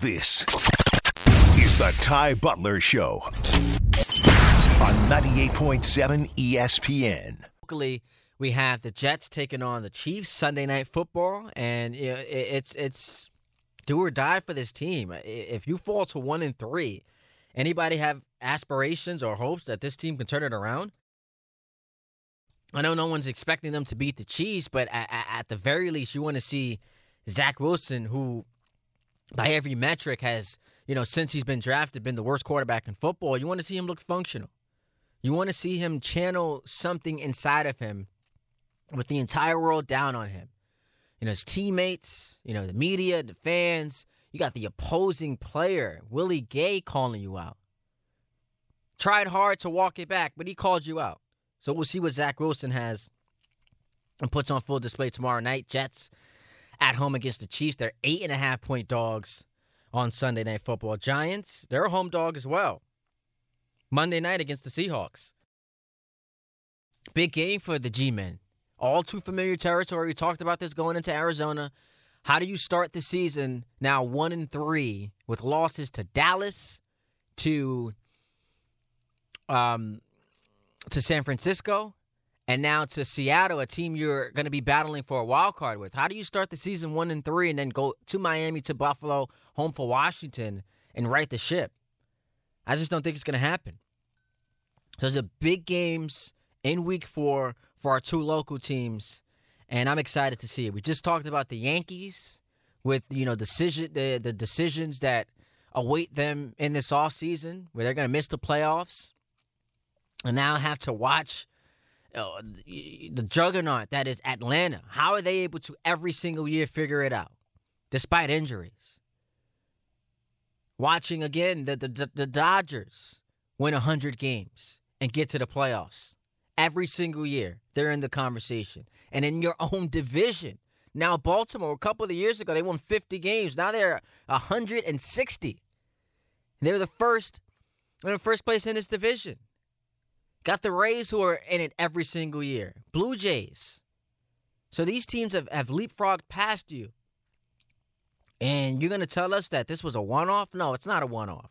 This is the Ty Butler Show on 98.7 ESPN. Locally, we have the Jets taking on the Chiefs Sunday night football, and you know, it's it's do or die for this team. If you fall to one and three, anybody have aspirations or hopes that this team can turn it around? I know no one's expecting them to beat the Chiefs, but at, at the very least, you want to see Zach Wilson, who by every metric has, you know, since he's been drafted, been the worst quarterback in football. You want to see him look functional. You want to see him channel something inside of him with the entire world down on him. You know, his teammates, you know, the media, the fans. You got the opposing player, Willie Gay, calling you out. Tried hard to walk it back, but he called you out. So we'll see what Zach Wilson has and puts on full display tomorrow night. Jets at home against the Chiefs. They're eight and a half point dogs on Sunday Night Football. Giants, they're a home dog as well. Monday night against the Seahawks. Big game for the G men. All too familiar territory. We talked about this going into Arizona. How do you start the season now one and three with losses to Dallas, to um, to San Francisco, and now to Seattle, a team you're going to be battling for a wild card with. How do you start the season one and three, and then go to Miami, to Buffalo, home for Washington, and right the ship? I just don't think it's going to happen. Those are big games in Week Four for our two local teams, and I'm excited to see it. We just talked about the Yankees with you know decision the the decisions that await them in this off season, where they're going to miss the playoffs and now have to watch uh, the juggernaut that is Atlanta. How are they able to every single year figure it out, despite injuries? Watching again the the, the Dodgers win hundred games and get to the playoffs every single year. They're in the conversation, and in your own division. Now Baltimore, a couple of years ago, they won 50 games. Now they're 160. They were the first, they're the first place in this division. Got the Rays who are in it every single year. Blue Jays. So these teams have, have leapfrogged past you. And you're going to tell us that this was a one off? No, it's not a one off.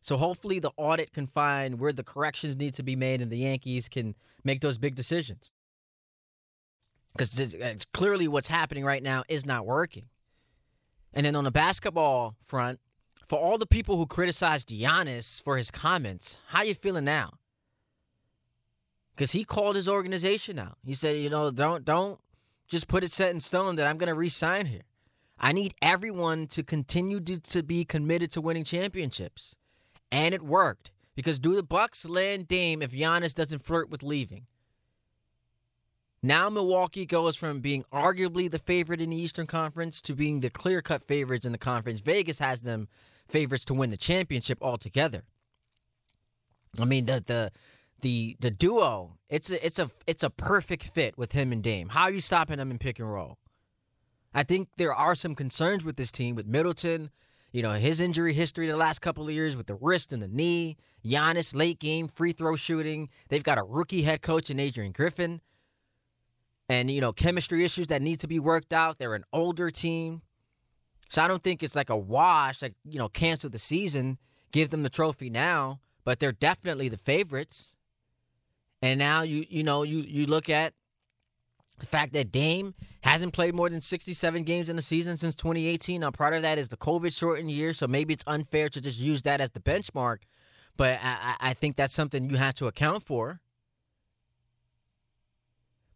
So hopefully the audit can find where the corrections need to be made and the Yankees can make those big decisions. Because it's clearly what's happening right now is not working. And then on the basketball front, for all the people who criticized Giannis for his comments, how you feeling now? Because he called his organization out. He said, you know, don't don't just put it set in stone that I'm going to resign here. I need everyone to continue to, to be committed to winning championships, and it worked because do the Bucks land Dame if Giannis doesn't flirt with leaving? Now Milwaukee goes from being arguably the favorite in the Eastern Conference to being the clear-cut favorites in the conference. Vegas has them favorites to win the championship altogether. I mean the the the the duo, it's a it's a it's a perfect fit with him and Dame. How are you stopping them in pick and roll? I think there are some concerns with this team with Middleton. You know his injury history the last couple of years with the wrist and the knee. Giannis late game free throw shooting. They've got a rookie head coach in Adrian Griffin, and you know chemistry issues that need to be worked out. They're an older team, so I don't think it's like a wash. Like you know cancel the season, give them the trophy now, but they're definitely the favorites. And now you you know you you look at the fact that Dame hasn't played more than 67 games in the season since 2018. Now, part of that is the COVID shortened year, so maybe it's unfair to just use that as the benchmark. But I, I think that's something you have to account for.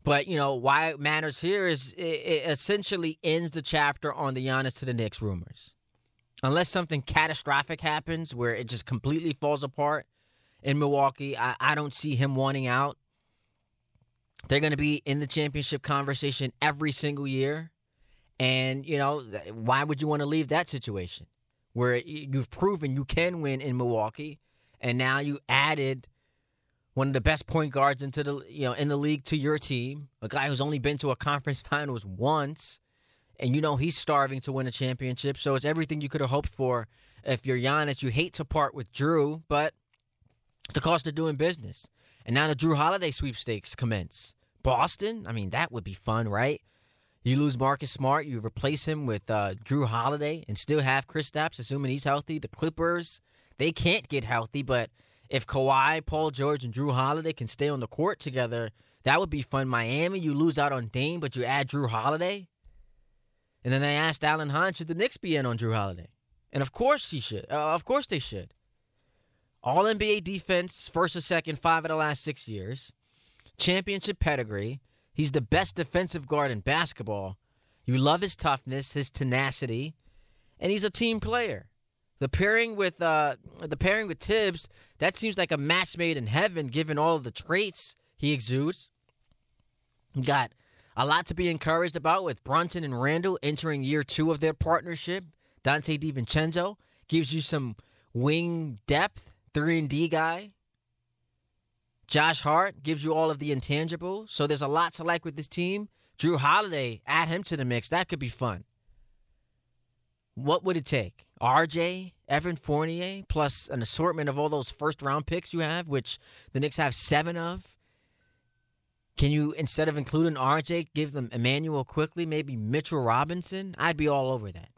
But you know why it matters here is it, it essentially ends the chapter on the Giannis to the Knicks rumors. Unless something catastrophic happens where it just completely falls apart, in Milwaukee. I, I don't see him wanting out. They're going to be in the championship conversation every single year. And, you know, why would you want to leave that situation where you've proven you can win in Milwaukee and now you added one of the best point guards into the, you know, in the league to your team, a guy who's only been to a conference finals once and you know he's starving to win a championship. So it's everything you could have hoped for if you're Giannis. You hate to part with Jrue, but the cost of doing business. And now the Jrue Holiday sweepstakes commence. Boston, I mean, that would be fun, right? You lose Marcus Smart, you replace him with uh, Jrue Holiday, and still have Kristaps, assuming he's healthy. The Clippers, they can't get healthy, but if Kawhi, Paul George, and Jrue Holiday can stay on the court together, that would be fun. Miami, you lose out on Dame, but you add Jrue Holiday. And then I asked Alan Hahn, should the Knicks be in on Jrue Holiday? And of course he should. Uh, of course they should. All NBA defense, first or second, five of the last six years. Championship pedigree. He's the best defensive guard in basketball. You love his toughness, his tenacity, and he's a team player. The pairing with uh, the pairing with Thibs, that seems like a match made in heaven, given all of the traits he exudes. You got a lot to be encouraged about with Brunson and Randle entering year two of their partnership. Donte DiVincenzo gives you some wing depth, three and D guy. Josh Hart gives you all of the intangibles. So there's a lot to like with this team. Jrue Holiday, add him to the mix. That could be fun. What would it take? RJ, Evan Fournier, plus an assortment of all those first round picks you have, which the Knicks have seven of. Can you, instead of including RJ, give them Immanuel Quickley, maybe Mitchell Robinson? I'd be all over that.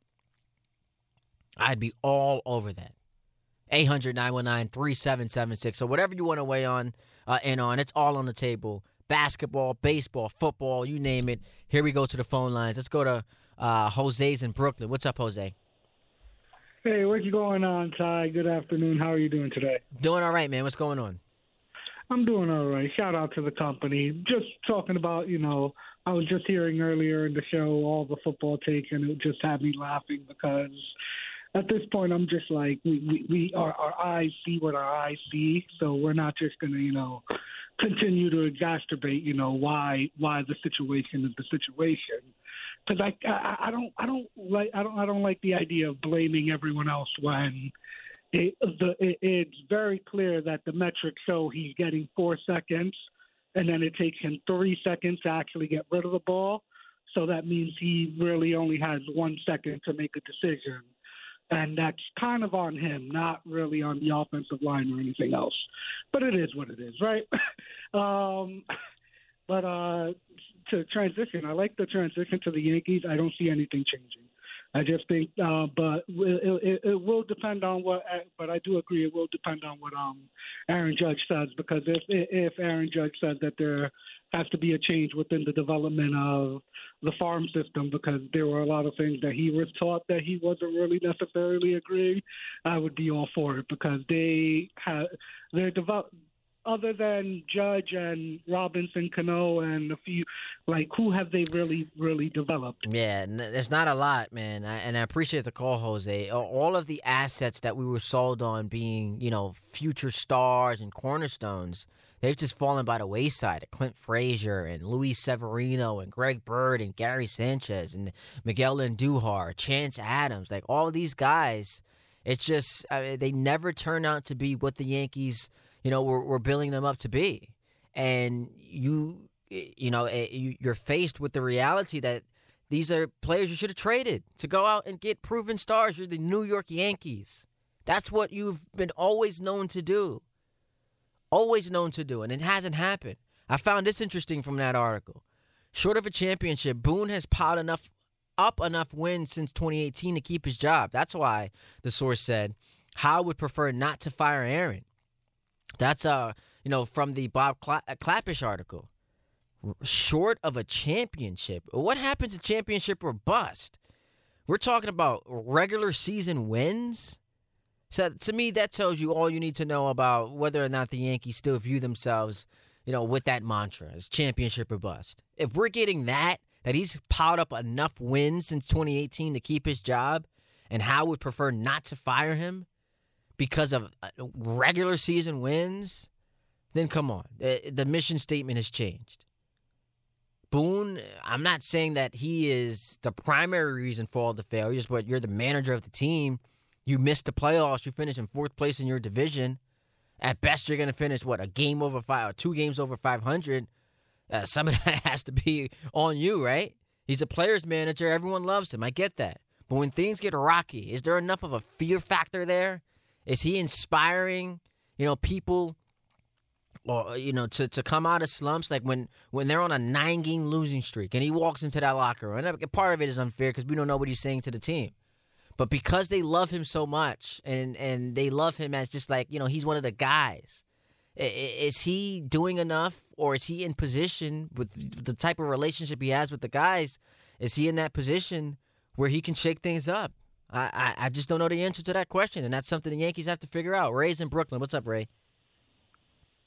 I'd be all over that. 800 919 3776. So, whatever you want to weigh on uh, in on, it's all on the table. Basketball, baseball, football, you name it. Here we go to the phone lines. Let's go to uh, Jose's in Brooklyn. What's up, Jose? Hey, what's going on, Ty? Good afternoon. How are you doing today? Doing all right, man. What's going on? I'm doing all right. Shout out to the company. Just talking about, you know, I was just hearing earlier in the show all the football take, and it just had me laughing because at this point, I'm just like, we, we, we our, our eyes see what our eyes see, so we're not just gonna, you know, continue to exacerbate, you know, why why the situation is the situation. Because I, I I don't I don't like I don't I don't like the idea of blaming everyone else when it, the, it, it's very clear that the metrics show he's getting four seconds, and then it takes him three seconds to actually get rid of the ball. So that means he really only has one second to make a decision. And that's kind of on him, not really on the offensive line or anything else. But it is what it is, right? um, but uh, to transition, I like the transition to the Yankees. I don't see anything changing. I just think, uh, but it, it, it will depend on what. But I do agree, it will depend on what um Aaron Judge says because if if Aaron Judge says that there has to be a change within the development of the farm system because there were a lot of things that he was taught that he wasn't really necessarily agreeing, I would be all for it because they have they're develop other than Judge and Robinson, Cano, and a few, like who have they really, really developed? Yeah, there's not a lot, man. I, and I appreciate the call, Jose. All of the assets that we were sold on being, you know, future stars and cornerstones, they've just fallen by the wayside. Clint Frazier and Luis Severino and Greg Bird and Gary Sanchez and Miguel Andujar, Chance Adams, like all these guys. It's just I mean, they never turn out to be what the Yankees – you know, we're, we're building them up to be. And you, you know, eh, you're faced with the reality that these are players you should have traded to go out and get proven stars. You're the New York Yankees. That's what you've been always known to do. Always known to do, and it hasn't happened. I found this interesting from that article. Short of a championship, Boone has piled enough up enough wins since 2018 to keep his job. That's why the source said Hal would prefer not to fire Aaron. That's uh, you know, from the Bob Cla- uh, Klapisch article. Short of a championship, what happens to championship or bust? We're talking about regular season wins. So to me, that tells you all you need to know about whether or not the Yankees still view themselves, you know, with that mantra as championship or bust. If we're getting that, that he's piled up enough wins since 2018 to keep his job, and Hal would prefer not to fire him, because of uh, regular season wins, then come on. The mission statement has changed. Boone, I'm not saying that he is the primary reason for all the failures, but you're the manager of the team. You missed the playoffs. You finished in fourth place in your division. At best, you're going to finish, what, a game over five, or two games over 500. Uh, some of that has to be on you, right? He's a player's manager. Everyone loves him. I get that. But when things get rocky, is there enough of a fear factor there is he inspiring, you know, people or you know to, to come out of slumps? Like when when they're on a nine game losing streak and he walks into that locker room and part of it is unfair because we don't know what he's saying to the team. But because they love him so much and and they love him as just like you know he's one of the guys is he doing enough or is he in position with the type of relationship he has with the guys? Is he in that position where he can shake things up I, I, just don't know the answer to that question and that's something the yankees have to figure out ray's in brooklyn what's up ray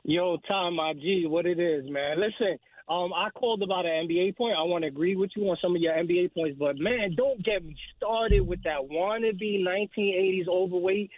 Yo, Tom, my G, what it is, man. Listen, um, I called about an NBA point. I want to agree with you on some of your NBA points, but man, don't get me started with that wannabe 1980s overweight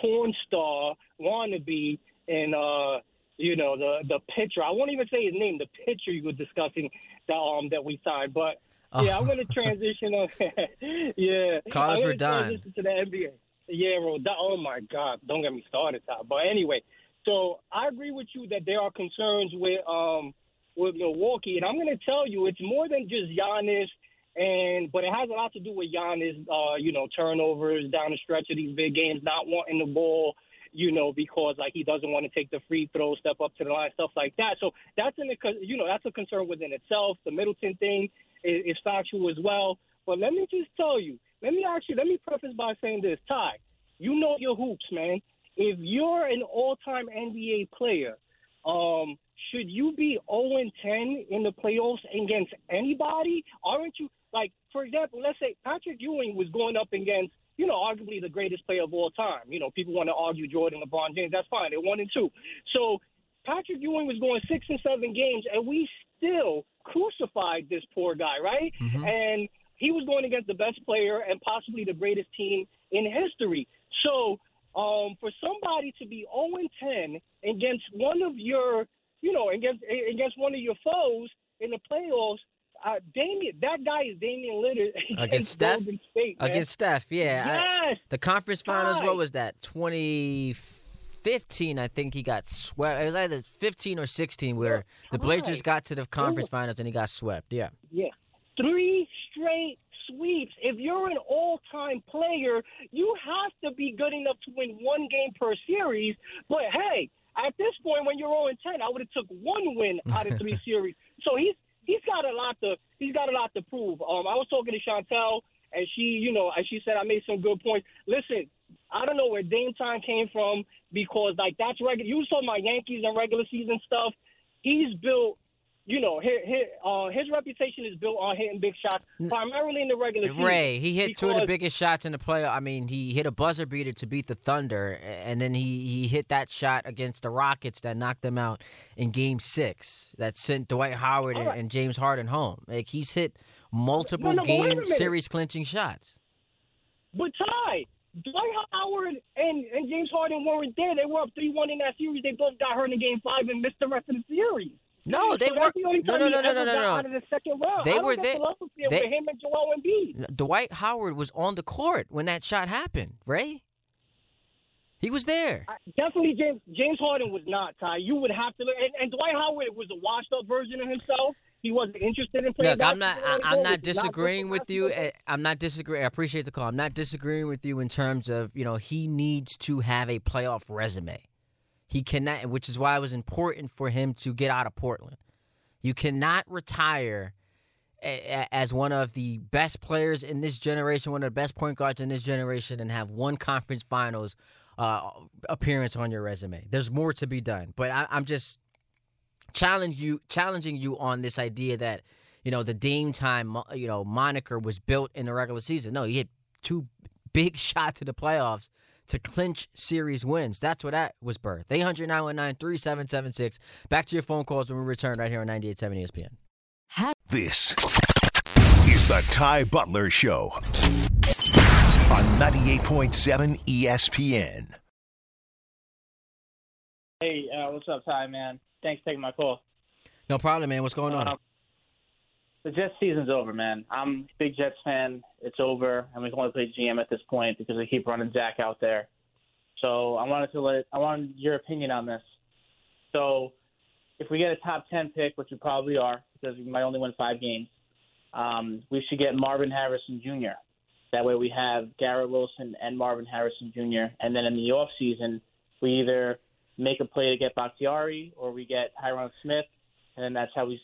porn star wannabe and uh, you know the the pitcher. I won't even say his name. The pitcher you were discussing that um that we signed, but. Yeah, I'm gonna transition. on, yeah, cause we're done to the NBA. Yeah, bro. Oh my God, don't get me started, Tom. But anyway, so I agree with you that there are concerns with um with Milwaukee, and I'm going to tell you it's more than just Giannis, and but it has a lot to do with Giannis, uh, you know, turnovers down the stretch of these big games, not wanting the ball, you know, because like he doesn't want to take the free throw, step up to the line, stuff like that. So that's in the, you know, that's a concern within itself. The Middleton thing is, is factual as well. But let me just tell you, let me actually, let me preface by saying this, Ty, you know your hoops, man if you're an all-time NBA player, um, should you be 0 10 in the playoffs against anybody? Aren't you like, for example, let's say Patrick Ewing was going up against, you know, arguably the greatest player of all time. You know, people want to argue Jordan, LeBron James. That's fine. They're one and two. So Patrick Ewing was going six and seven games, and we still crucified this poor guy, right? Mm-hmm. And he was going against the best player and possibly the greatest team in history. So um, for somebody to be 0 10 against one of your, you know, against against one of your foes in the playoffs, uh, Damian, that guy is Damian Lillard against, Steph. State, against Steph, yeah. Yes. I, the conference finals. What was that? 2015, I think he got swept. It was either 15 or 16, where the Blazers got to the conference finals and he got swept. Yeah. Yeah. Three straight sweeps. If you're an all-time player, you have to be good enough to win one game per series. But hey, at this point, when you're 0 10, I would have took one win out of three series. So he's he's got a lot to he's got a lot to prove. Um, I was talking to Chantel, and she, you know, as she said, I made some good points. Listen, I don't know where Dame time came from because like that's regular. You saw my Yankees and regular season stuff. He's built you know, his, his, uh, his reputation is built on hitting big shots, primarily in the regular season. Ray, he hit two of the biggest shots in the play. I mean, he hit a buzzer beater to beat the Thunder, and then he, he hit that shot against the Rockets that knocked them out in Game Six. That sent Dwight Howard right. and, and, James Harden home. Like he's hit multiple no, no, game series clinching shots. But Ty, Dwight Howard and, and James Harden weren't there. They were up three one in that series. They both got hurt in Game Five and missed the rest of the series. No, they so were. The no, no, no, no, no, no, no. Out of the second round. They were there. They, with him and Joel Embiid. Dwight Howard was on the court when that shot happened. Ray. He was there. Uh, definitely, James James Harden was not. Ty, you would have to. And, and Dwight Howard was a washed-up version of himself. He wasn't interested in playing. Look, I'm not. I, I'm not disagreeing not with you. Eh, I'm not disagreeing. I appreciate the call. I'm not disagreeing with you in terms of you know he needs to have a playoff resume. He cannot, which is why it was important for him to get out of Portland. You cannot retire as one of the best players in this generation, one of the best point guards in this generation, and have one conference finals uh, appearance on your resume. There's more to be done, but I, am just challenge you, challenging you on this idea that you know the Dame time, you know, moniker was built in the regular season. No, he hit two big shots to the playoffs to clinch series wins. That's what that was birth. 800 919 3776. Back to your phone calls when we return right here on 98.7 ESPN. This is the Ty Butler Show on 98.7 ESPN. Hey, uh, what's up, Ty, man? Thanks for taking my call. No problem, man. What's going on? Uh, the Jets season's over, man. I'm a big Jets fan. It's over, and we can only play GM at this point because they keep running Zach out there. So I wanted to let I wanted your opinion on this. So if we get a top ten pick, which we probably are, because we might only win five games, um, we should get Marvin Harrison Jr. That way we have Garrett Wilson and Marvin Harrison Jr. And then in the off season, we either make a play to get Bakhtiari or we get Tyron Smith, and then that's how we,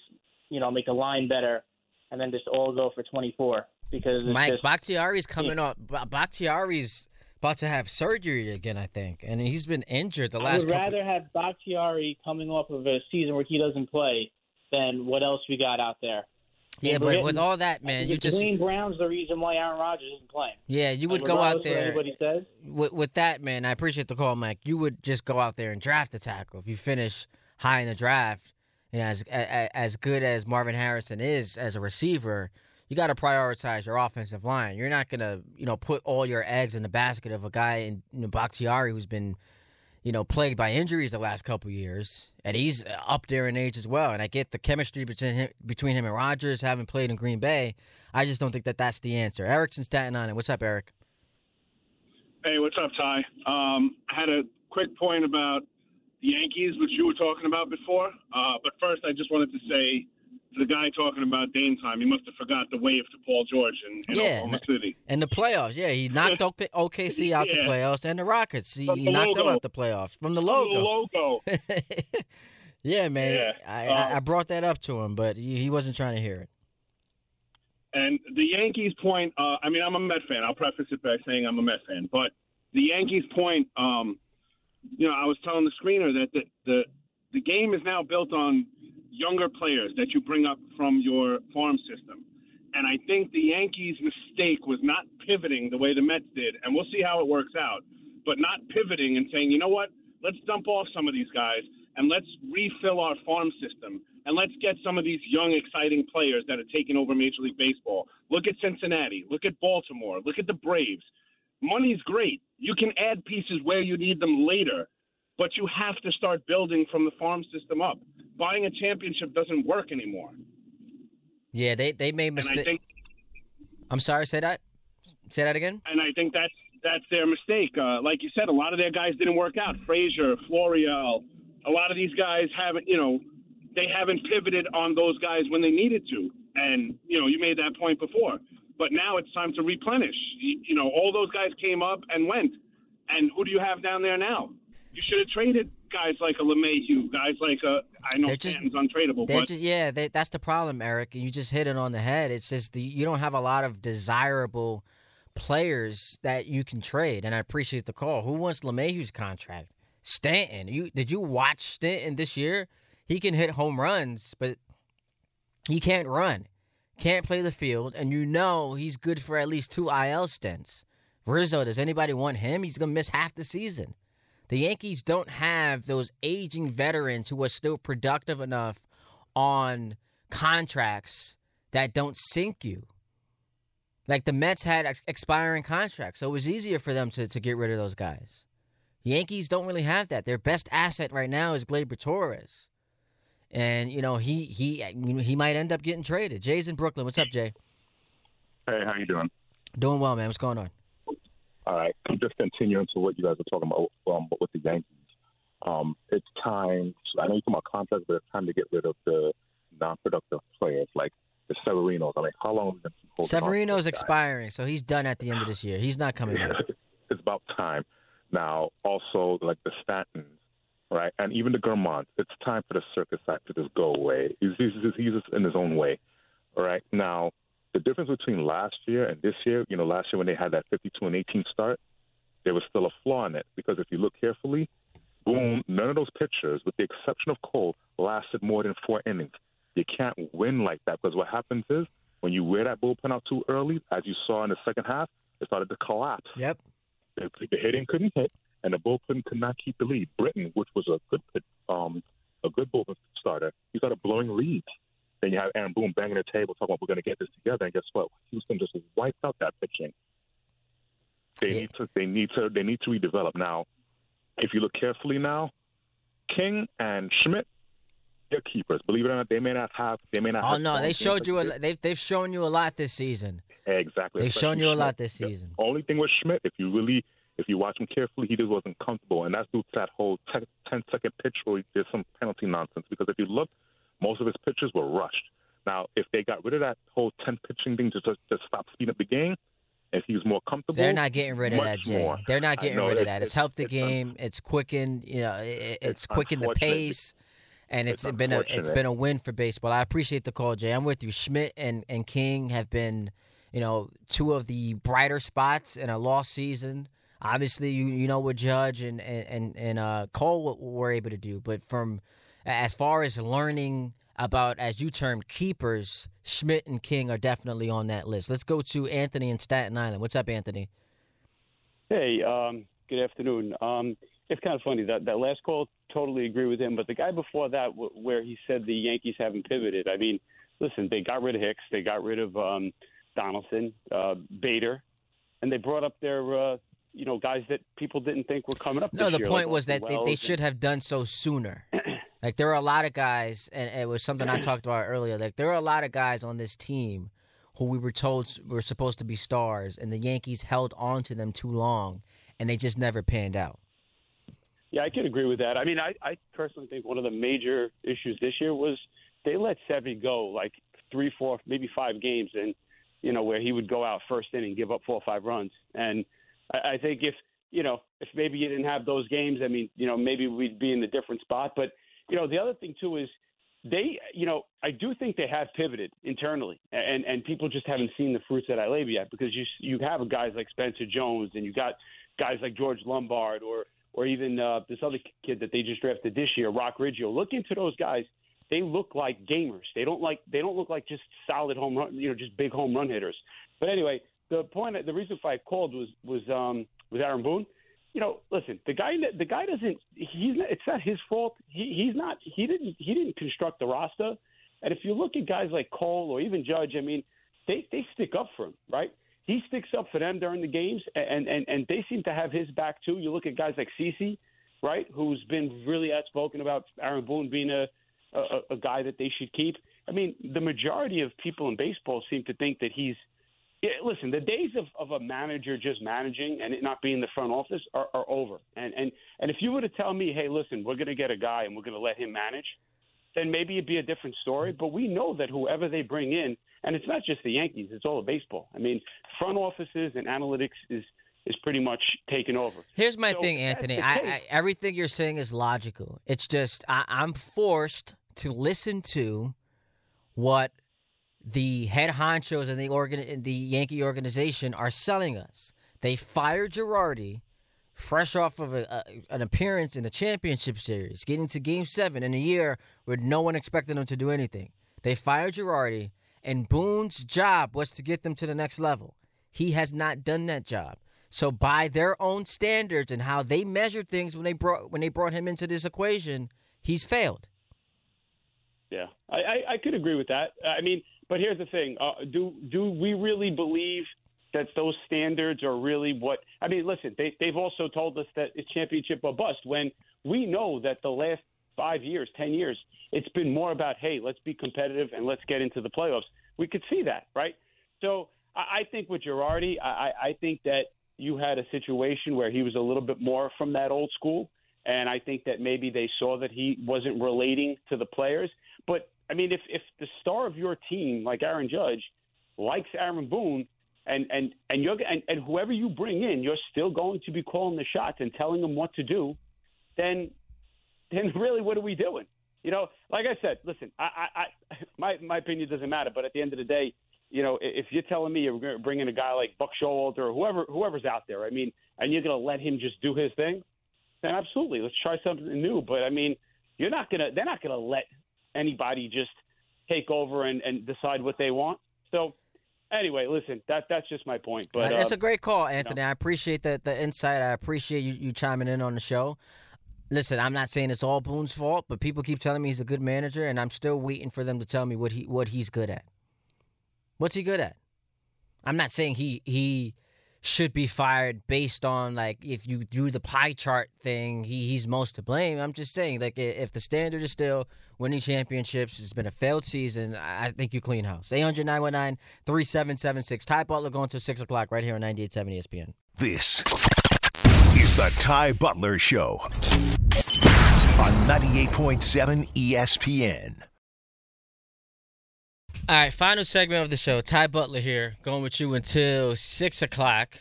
you know, make the line better, and then just all go for 24 because Mike just, Bakhtiari's coming up. Ba- Bakhtiari's about to have surgery again, I think, and he's been injured the last. I would couple- rather have Bakhtiari coming off of a season where he doesn't play than what else we got out there. Yeah, And but we're with all that, man, you just Duane Brown's the reason why Aaron Rodgers isn't playing. yeah, you would go out there Anybody says? with, with that, man. I appreciate the call, Mike. You would just go out there and draft the tackle if you finish high in the draft. And as a- as good as Marvin Harrison is as a receiver, you got to prioritize your offensive line. You're not gonna, you know, put all your eggs in the basket of a guy in you know, Bakhtiari who's been, you know, plagued by injuries the last couple years, and he's up there in age as well. And I get the chemistry between him, between him and Rodgers, having played in Green Bay. I just don't think that that's the answer. Eric's in Staten Island. What's up, Eric? Hey, what's up, Ty? Um, I had a quick point about the Yankees, which you were talking about before. Uh, but first, I just wanted to say the guy talking about Dame time, he must have forgot the wave to Paul George in, in Yeah, Oklahoma City. In the playoffs, yeah, he knocked OK- OKC out the playoffs, and the Rockets, he, From he the knocked them logo. out the playoffs from the The logo. logo. yeah, man, Yeah. I, I, I Um, brought that up to him, but he, he wasn't trying to hear it. And the Yankees point, uh, I mean, I'm a Met fan. I'll preface it by saying I'm a Met fan. But the Yankees point, um, you know, I was telling the screener that the, the, the game is now built on younger players that you bring up from your farm system. And I think the Yankees' mistake was not pivoting the way the Mets did. And we'll see how it works out. But not pivoting and saying, you know what, let's dump off some of these guys and let's refill our farm system and let's get some of these young, exciting players that are taking over Major League Baseball. Look at Cincinnati. Look at Baltimore. Look at the Braves. Money's great. You can add pieces where you need them later, but you have to start building from the farm system up. Buying a championship doesn't work anymore. Yeah, they they made And I mistakes. think I'm sorry, say that. Say that again. and I think that's that's their mistake. Uh, like you said, a lot of their guys didn't work out. Frazier, Florial, a lot of these guys haven't, you know, they haven't pivoted on those guys when they needed to. And you know, you made that point before. But now it's time to replenish. You, you know, all those guys came up and went. And who do you have down there now? You should have traded guys like a LeMahieu, guys like a I know They're just- Stanton's untradeable, but just, yeah, they, that's the problem, Eric. You just hit it on the head. It's just the, you don't have a lot of desirable players that you can trade, and I appreciate the call. Who wants LeMahieu's contract? Stanton. You did you watch Stanton this year? He can hit home runs, but he can't run, can't play the field, and you know he's good for at least two IL stints. Rizzo, does anybody want him? He's gonna miss half the season. The Yankees don't have those aging veterans who are still productive enough on contracts that don't sink you. Like the Mets had ex- expiring contracts, so it was easier for them to, to get rid of those guys. Yankees don't really have that. Their best asset right now is Gleyber Torres, and you know he he he might end up getting traded. Jay's in Brooklyn. What's up, Jay? Hey, how you doing? Doing well, man. What's going on? All right, just continuing to what you guys are talking about um, with the Yankees. Um, it's time. I know you're talking about contracts, but it's time to get rid of the non-productive players like the Severinos. I mean, how long? Are we gonna keep holding on to Severino's expiring, so he's done at the end of this year. He's not coming back. it's about time. Now, also like the Statins, right, and even the Germont. It's time for the circus act to just go away. He's he's, he's, in his own way. All right. Now, the difference between last year and this year, you know, last year when they had that 52 and 18 start, there was still a flaw in it because if you look carefully, boom, none of those pitchers, with the exception of Cole, lasted more than four innings. You can't win like that because what happens is when you wear that bullpen out too early, as you saw in the second half, it started to collapse. Yep. The, the hitting couldn't hit, and the bullpen could not keep the lead. Britain, which was a good um, a good bullpen starter, he started blowing leads. Then you have Aaron Boone banging the table, talking about we're going to get this together, and guess what? Houston just wiped out that pitching. They Yeah. need to. They need to. They need to redevelop now. If you look carefully now, King and Schmidt, they're keepers. Believe it or not, they may not have. They may not. Oh no, they showed you. A, they've they've shown you a lot this season. Exactly. They've especially shown you a lot Schmidt. this The season. only thing with Schmidt, if you really, if you watch him carefully, he just wasn't comfortable, and that's due to that whole 10, 10 second pitch where there's some penalty nonsense. Because if you look, most of his pitches were rushed. Now, if they got rid of that whole 10 pitching thing to just, just stop speeding up the game, if he's more comfortable, They're not getting rid of that, Jay. more. They're not getting know rid of that. It's, it's- helped the it's un- game. it's quickened. You know, it, it's It's quickened the pace, and it's been a it's been a win for baseball. I appreciate the call, Jay. I'm with you. Schmidt and and King have been, you know, two of the brighter spots in a lost season. Obviously, you you know what Judge and and and, and uh, Cole what were able to do, but from as far as learning about, as you termed, keepers, Schmidt and King are definitely on that list. Let's go to Anthony in Staten Island. What's up, Anthony? Hey, um, good afternoon. Um, it's kind of funny that that last call. Totally agree with him, but the guy before that, w- where he said the Yankees haven't pivoted. I mean, listen, they got rid of Hicks, they got rid of um, Donaldson, uh, Bader, and they brought up their, uh, you know, guys that people didn't think were coming up. No, the year, point like was that Austin they, they Wells should have done so sooner. Like there are a lot of guys, and it was something I talked about earlier. Like there are a lot of guys on this team who we were told were supposed to be stars, and the Yankees held on to them too long, and they just never panned out. Yeah, I can agree with that. I mean, I, I personally think one of the major issues this year was they let Sevy go like three, four, maybe five games, and you know where he would go out first inning, give up four or five runs, and I, I think if you know if maybe you didn't have those games, I mean, you know, maybe we'd be in a different spot. But you know, the other thing too is they, you know, I do think they have pivoted internally, and and people just haven't seen the fruits of that I label yet because you you have guys like Spencer Jones, and you got guys like George Lombard or or even uh, this other kid that they just drafted this year, Roc Riggio. Look into those guys. They look like gamers. They don't like. They don't look like just solid home run. You know, just big home run hitters. But anyway, the point, the reason why I called was was um, was Aaron Boone. You know, listen, the guy the guy doesn't. He's not, it's not his fault. He he's not. He didn't he didn't construct the roster. And if you look at guys like Cole or even Judge, I mean, they they stick up for him, right? He sticks up for them during the games, and and and they seem to have his back too. You look at guys like CC, right, who's been really outspoken about Aaron Boone being a a, a guy that they should keep. I mean, the majority of people in baseball seem to think that he's. Yeah, listen, the days of, of a manager just managing and it not being the front office are, are over. And and and if you were to tell me, hey, listen, we're going to get a guy and we're going to let him manage, then maybe it'd be a different story. But we know that whoever they bring in, and it's not just the Yankees, it's all of baseball. I mean, front offices and analytics is is pretty much taken over. Here's my So thing, Anthony. I, I everything you're saying is logical. It's just I, I'm forced to listen to what the head honchos in the organ the Yankee organization are selling us. They fired Girardi, fresh off of a, a, an appearance in the championship series, getting to Game Seven in a year where no one expected them to do anything. They fired Girardi, and Boone's job was to get them to the next level. He has not done that job. So by their own standards and how they measured things when they brought when they brought him into this equation, he's failed. Yeah, I, I, I could agree with that. I mean, but here's the thing: uh, do do we really believe that those standards are really what? I mean, listen, they they've also told us that it's championship or bust. When we know that the last five years, ten years, it's been more about hey, let's be competitive and let's get into the playoffs. We could see that, right? So I, I think with Girardi, I, I I think that you had a situation where he was a little bit more from that old school. And I think that maybe they saw that he wasn't relating to the players. But I mean, if if the star of your team, like Aaron Judge, likes Aaron Boone, and and and you're and, and whoever you bring in, you're still going to be calling the shots and telling them what to do, then then really, what are we doing? You know, like I said, listen, I, I, I my my opinion doesn't matter, but at the end of the day, you know, if you're telling me you're going to bring in a guy like Buck Showalter or whoever whoever's out there, I mean, and you're going to let him just do his thing, then absolutely, let's try something new. But I mean, you're not gonna they're not gonna let anybody just take over and, and decide what they want. So anyway, listen, that that's just my point. But that's uh, a great call, Anthony. I appreciate the the insight. I appreciate you, you chiming in on the show. Listen, I'm not saying it's all Boone's fault, but people keep telling me he's a good manager, and I'm still waiting for them to tell me what he what he's good at. What's he good at? I'm not saying he he should be fired based on like if you do the pie chart thing, he, he's most to blame. I'm just saying like if the standard is still winning championships, it's been a failed season. I think you clean house. 800 919 3776. Ty Butler going till 6 o'clock right here on 98.7 ESPN. This is the Ty Butler Show on 98.7 ESPN. All right, final segment of the show. Ty Butler here, going with you until six o'clock.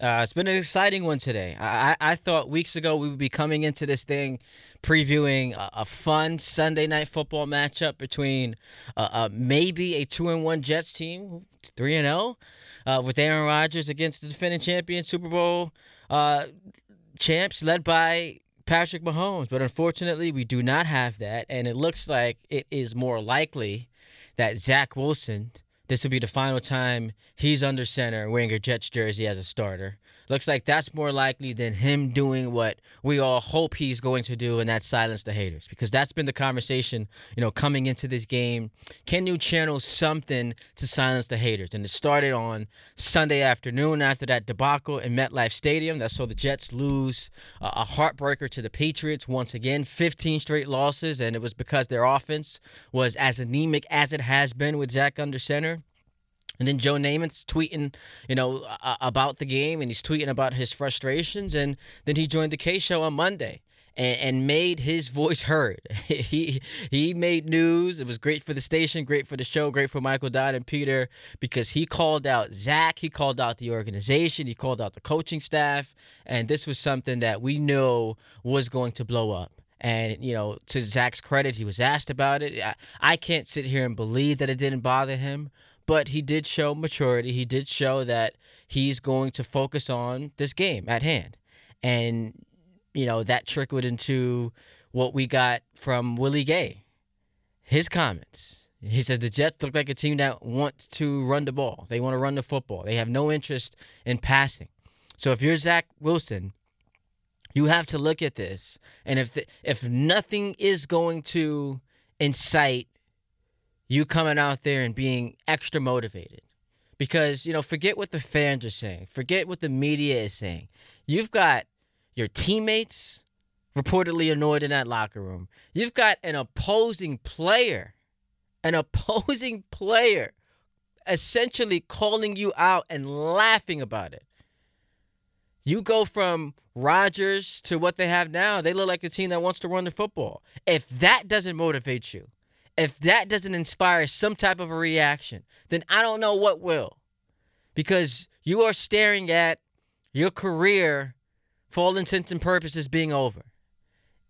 Uh, it's been an exciting one today. I, I thought weeks ago we would be coming into this thing previewing a, a fun Sunday night football matchup between uh, uh, maybe a two and one Jets team, three and zero, uh, with Aaron Rodgers against the defending champion Super Bowl uh, champs, led by Patrick Mahomes. But unfortunately, we do not have that, and it looks like it is more likely that Zach Wilson this will be the final time he's under center wearing a Jets jersey as a starter. Looks like that's more likely than him doing what we all hope he's going to do, and that's silence the haters. Because that's been the conversation, you know, coming into this game. Can you channel something to silence the haters? And it started on Sunday afternoon after that debacle in MetLife Stadium. That saw the Jets lose uh, a heartbreaker to the Patriots once again, 15 straight losses, and it was because their offense was as anemic as it has been with Zach under center. And then Joe Namath's tweeting, you know, uh, about the game, and he's tweeting about his frustrations. And then he joined the Kay Show on Monday and, made his voice heard. he he made news. It was great for the station, great for the show, great for Michael Dodd and Peter because he called out Zach, he called out the organization, he called out the coaching staff, and this was something that we knew was going to blow up. And, you know, to Zach's credit, he was asked about it. I, I can't sit here and believe that it didn't bother him but he did show maturity. He did show that he's going to focus on this game at hand. And, you know, that trickled into what we got from Willie Gay. His comments. He said the Jets look like a team that wants to run the ball. They want to run the football. They have no interest in passing. So if you're Zach Wilson, you have to look at this. And if the, if nothing is going to incite you coming out there and being extra motivated. Because, you know, forget what the fans are saying, forget what the media is saying. You've got your teammates reportedly annoyed in that locker room. You've got an opposing player, an opposing player essentially calling you out and laughing about it. You go from Rodgers to what they have now, they look like a team that wants to run the football. If that doesn't motivate you, if that doesn't inspire some type of a reaction, then I don't know what will. Because you are staring at your career, for all intents and purposes, being over.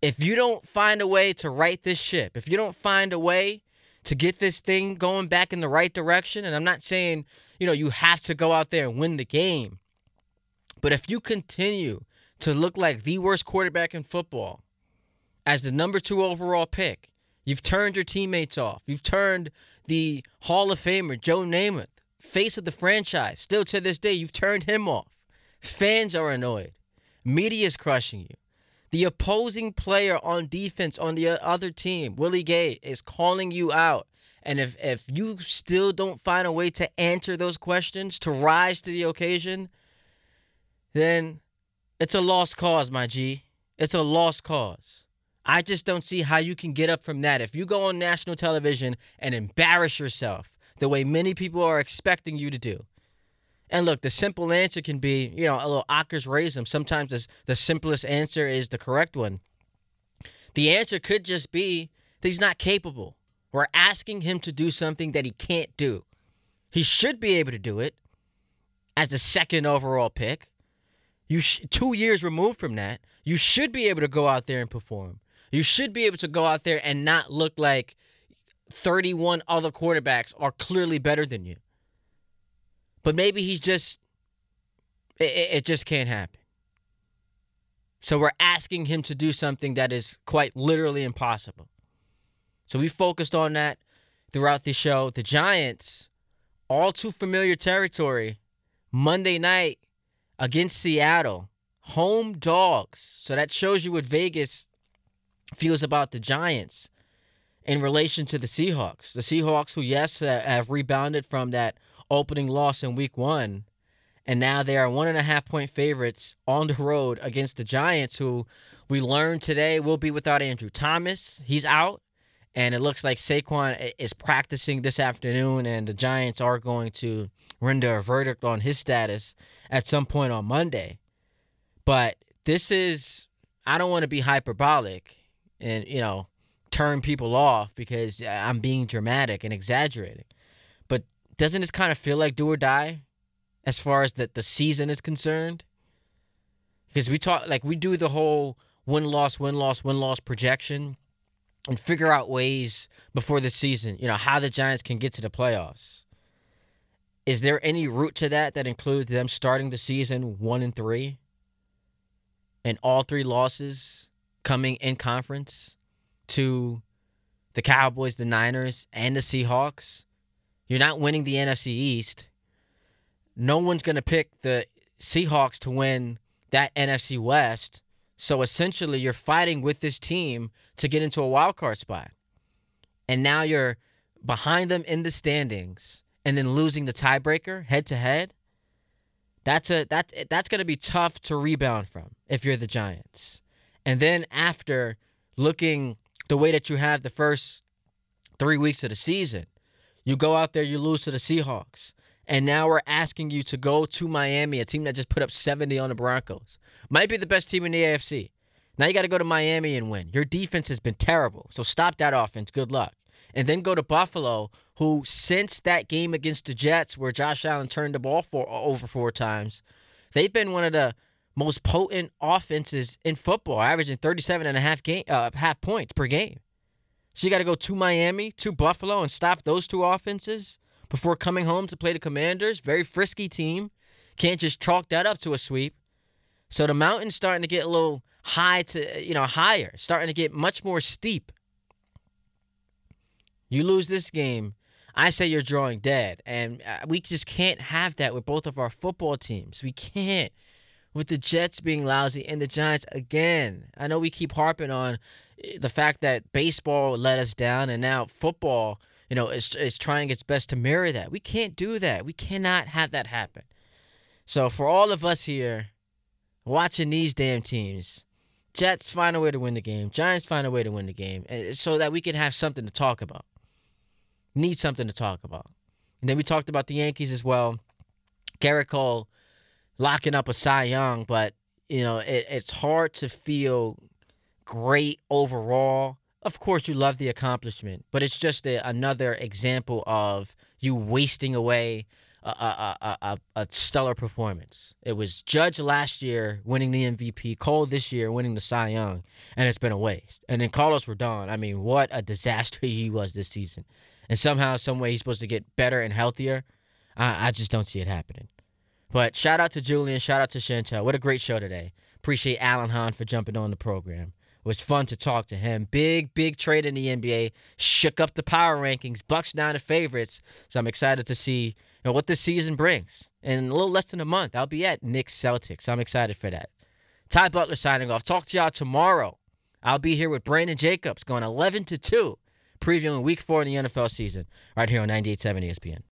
If you don't find a way to right this ship, if you don't find a way to get this thing going back in the right direction, and I'm not saying, you know, you have to go out there and win the game, but if you continue to look like the worst quarterback in football as the number two overall pick, You've turned your teammates off. You've turned the Hall of Famer, Joe Namath, face of the franchise. Still to this day, you've turned him off. Fans are annoyed. Media is crushing you. The opposing player on defense on the other team, Willie Gay, is calling you out. And if, if you still don't find a way to answer those questions, to rise to the occasion, then it's a lost cause, my G. It's a lost cause. I just don't see how you can get up from that. If you go on national television and embarrass yourself the way many people are expecting you to do. And look, the simple answer can be, you know, a little Occam's razor. Sometimes the simplest answer is the correct one. The answer could just be that he's not capable. We're asking him to do something that he can't do. He should be able to do it as the second overall pick. You sh- two years removed from that, you should be able to go out there and perform. You should be able to go out there and not look like 31 other quarterbacks are clearly better than you. But maybe he's just, it, it just can't happen. So we're asking him to do something that is quite literally impossible. So we focused on that throughout the show. The Giants, all too familiar territory, Monday night against Seattle, home dogs. So that shows you what Vegas feels about the Giants in relation to the Seahawks. The Seahawks, who, yes, have rebounded from that opening loss in week one, and now they are one and a half point favorites on the road against the Giants, who we learned today will be without Andrew Thomas. He's out. And it looks like Saquon is practicing this afternoon, and the Giants are going to render a verdict on his status at some point on Monday. But this is, I don't want to be hyperbolic and you know turn people off because I'm being dramatic and exaggerating. But doesn't this kind of feel like do or die as far as the, the season is concerned? Because we talk like we do the whole win loss, win loss, win loss projection and figure out ways before the season, you know, how the Giants can get to the playoffs. Is there any route to that that includes them starting the season one and three? And all three losses coming in conference to the Cowboys, the Niners, and the Seahawks? You're not winning the NFC East. No one's going to pick the Seahawks to win that NFC West. So essentially, you're fighting with this team to get into a wild card spot. And now you're behind them in the standings and then losing the tiebreaker head to head. That's a that that's going to be tough to rebound from if you're the Giants. And then after looking the way that you have the first 3 weeks of the season, you go out there you lose to the Seahawks. And now we're asking you to go to Miami, a team that just put up 70 on the Broncos. Might be the best team in the AFC. Now you got to go to Miami and win. Your defense has been terrible. So stop that offense. Good luck. And then go to Buffalo, who since that game against the Jets where Josh Allen turned the ball for over four times, they've been one of the most potent offenses in football, averaging 37 and a half game uh, half points per game. So you got to go to Miami, to Buffalo and stop those two offenses before coming home to play the Commanders. Very frisky team. Can't just chalk that up to a sweep. So the mountain's starting to get a little high to, you know, higher, starting to get much more steep. You lose this game, I say you're drawing dead. And uh, we just can't have that with both of our football teams. We can't. With the Jets being lousy and the Giants again. I know we keep harping on eh, the fact that baseball let us down and now football you know, is, is trying its best to mirror that. We can't do that. We cannot have that happen. So for all of us here watching these damn teams, Jets find a way to win the game, Giants find a way to win the game, so that we can have something to talk about. Need something to talk about. And then we talked about the Yankees as well. Gerrit Cole locking up a Cy Young, but you know it, it's hard to feel great overall of course you love the accomplishment, but it's just a, another example of you wasting away a, a, a, a, stellar performance. It was Judge last year winning the MVP, Cole this year winning the Cy Young, and it's been a waste. And then Carlos Rodon, I mean, what a disaster he was this season. And somehow, some way, he's supposed to get better and healthier. I, I just don't see it happening. But shout out to Julian, shout out to Chantel. What a great show today. Appreciate Alan Hahn for jumping on the program It was fun to talk to him. Big, big trade in the NBA. Shook up the power rankings. Bucks down to favorites. So I'm excited to see you know, what this season brings. In a little less than a month, I'll be at Knicks Celtics. I'm excited for that. Ty Butler signing off. Talk to y'all tomorrow. I'll be here with Brandon Jacobs going 11 to 2, previewing week four in the NFL season right here on 98.7 ESPN.